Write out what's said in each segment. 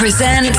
presents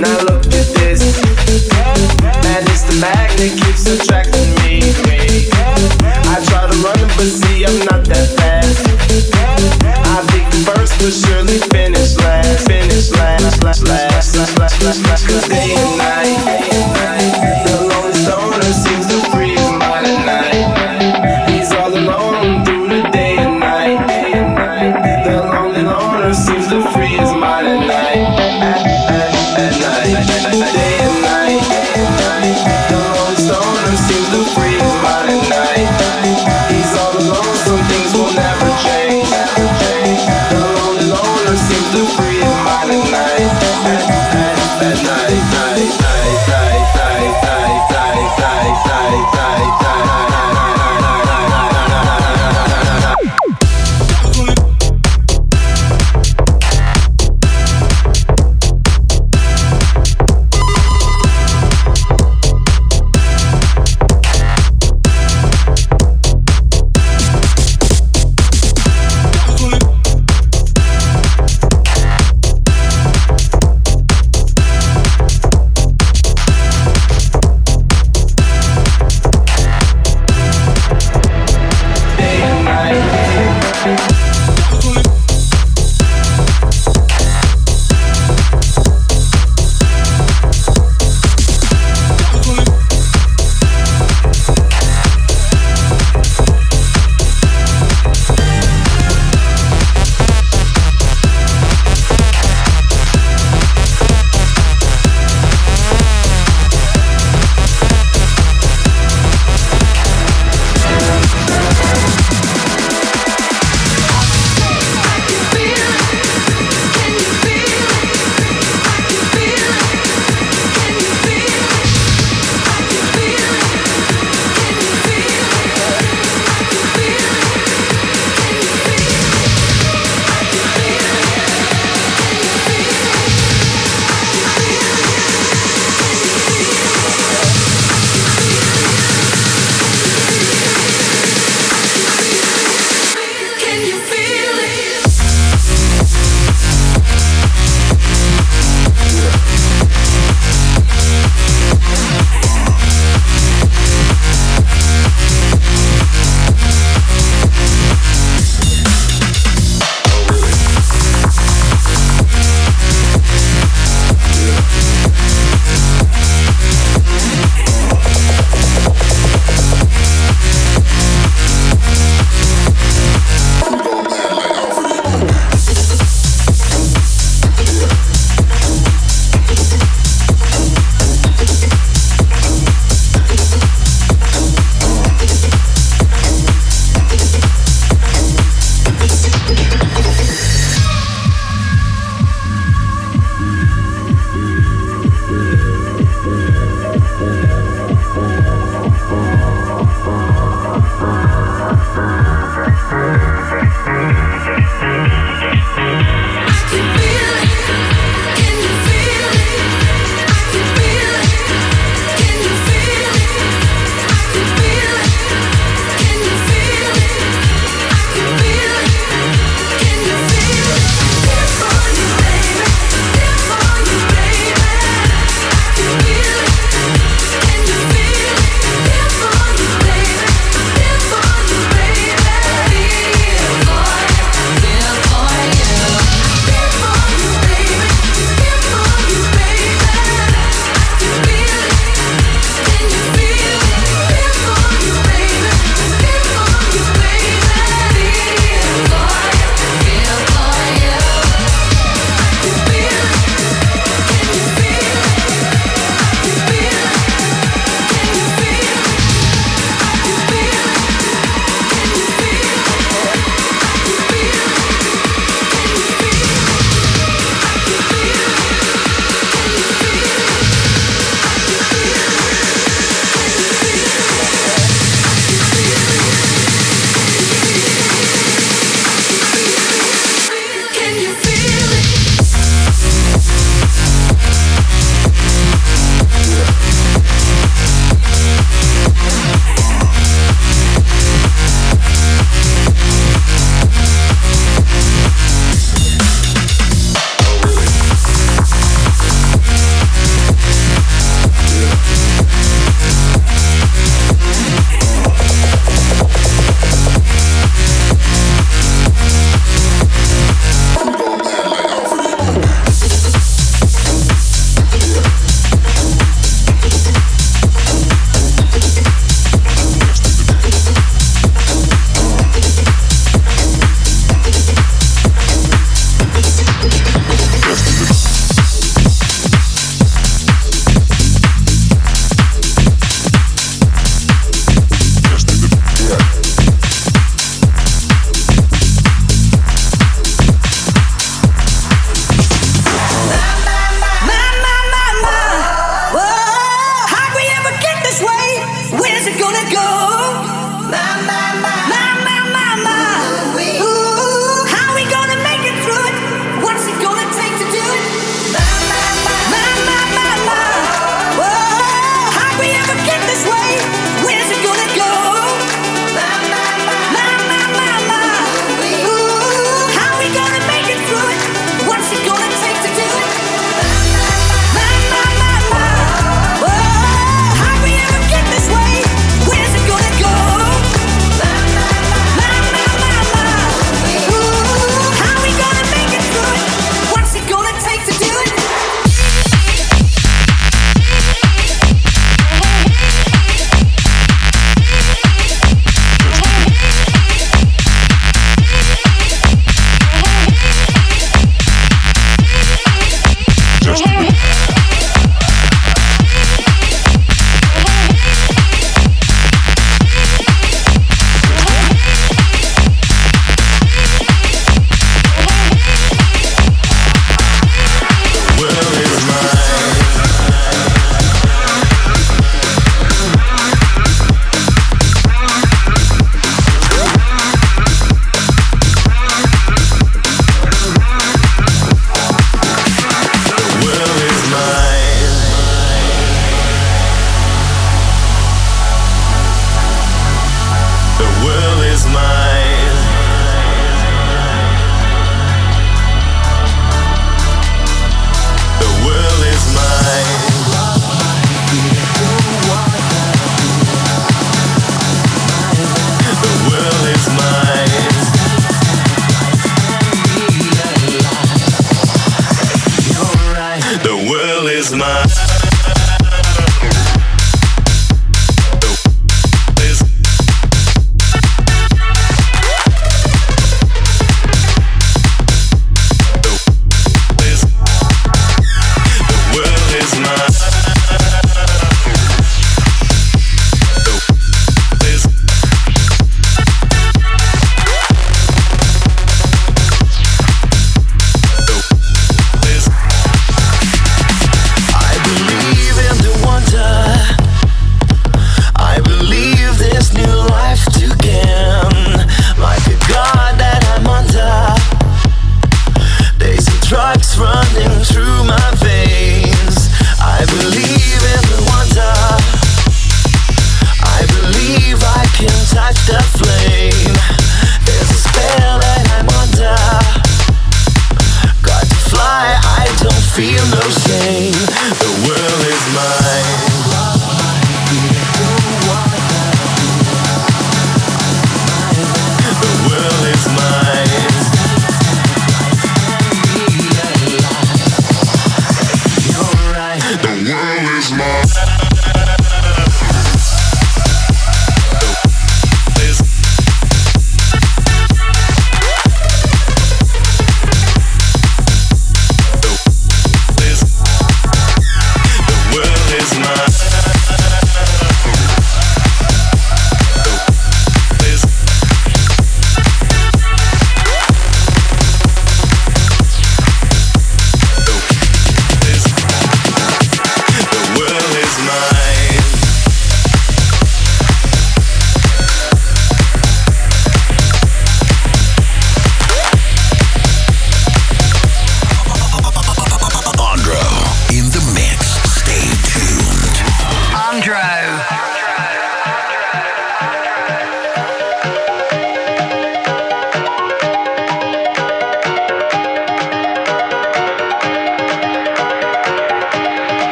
Now look at this. man—it's the magnet keeps attracting.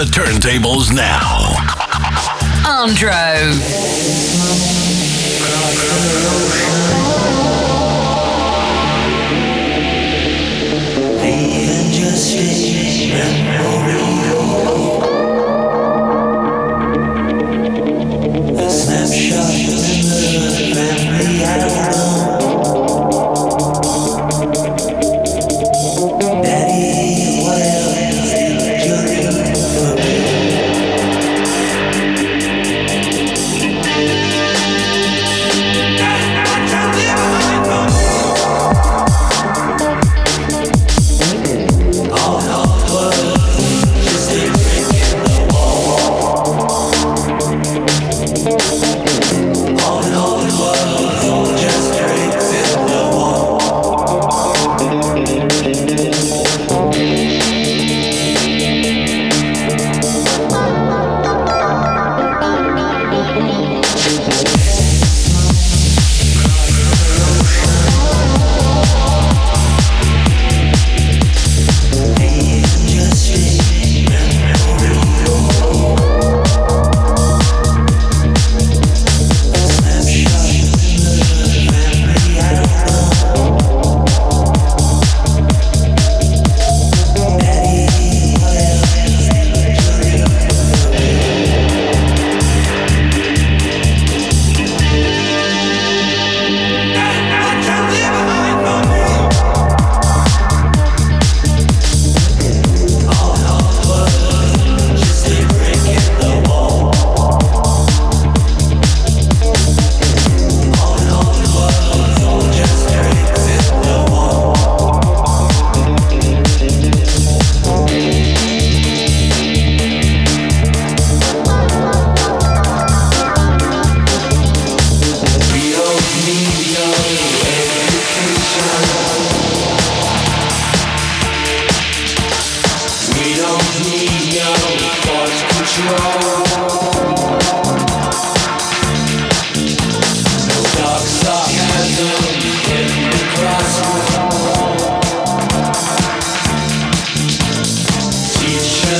The turntables now. Andro.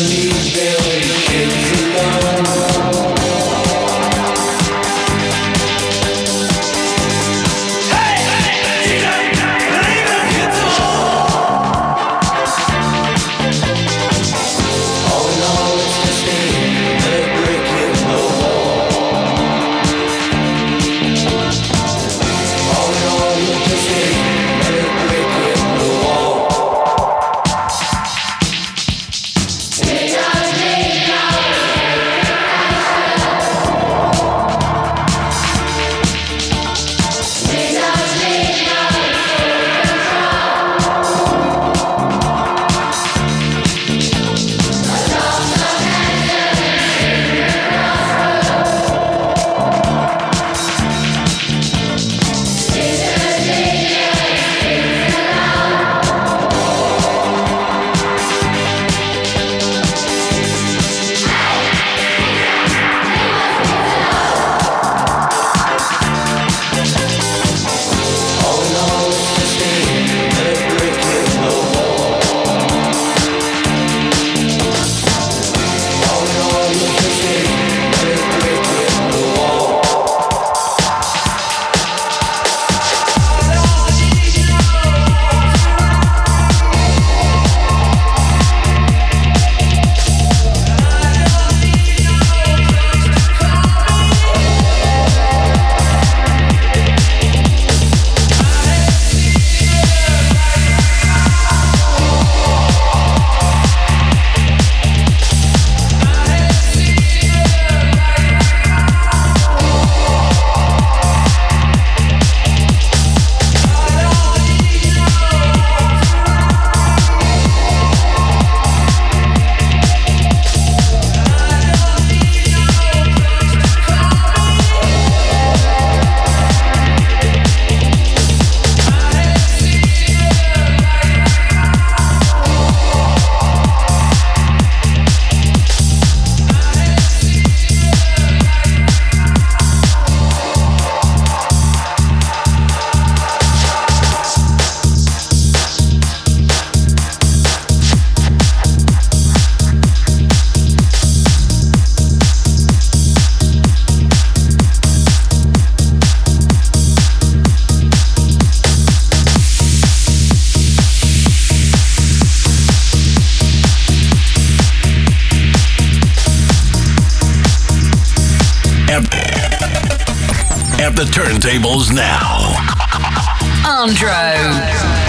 need you. At, at the turntables now. Andro.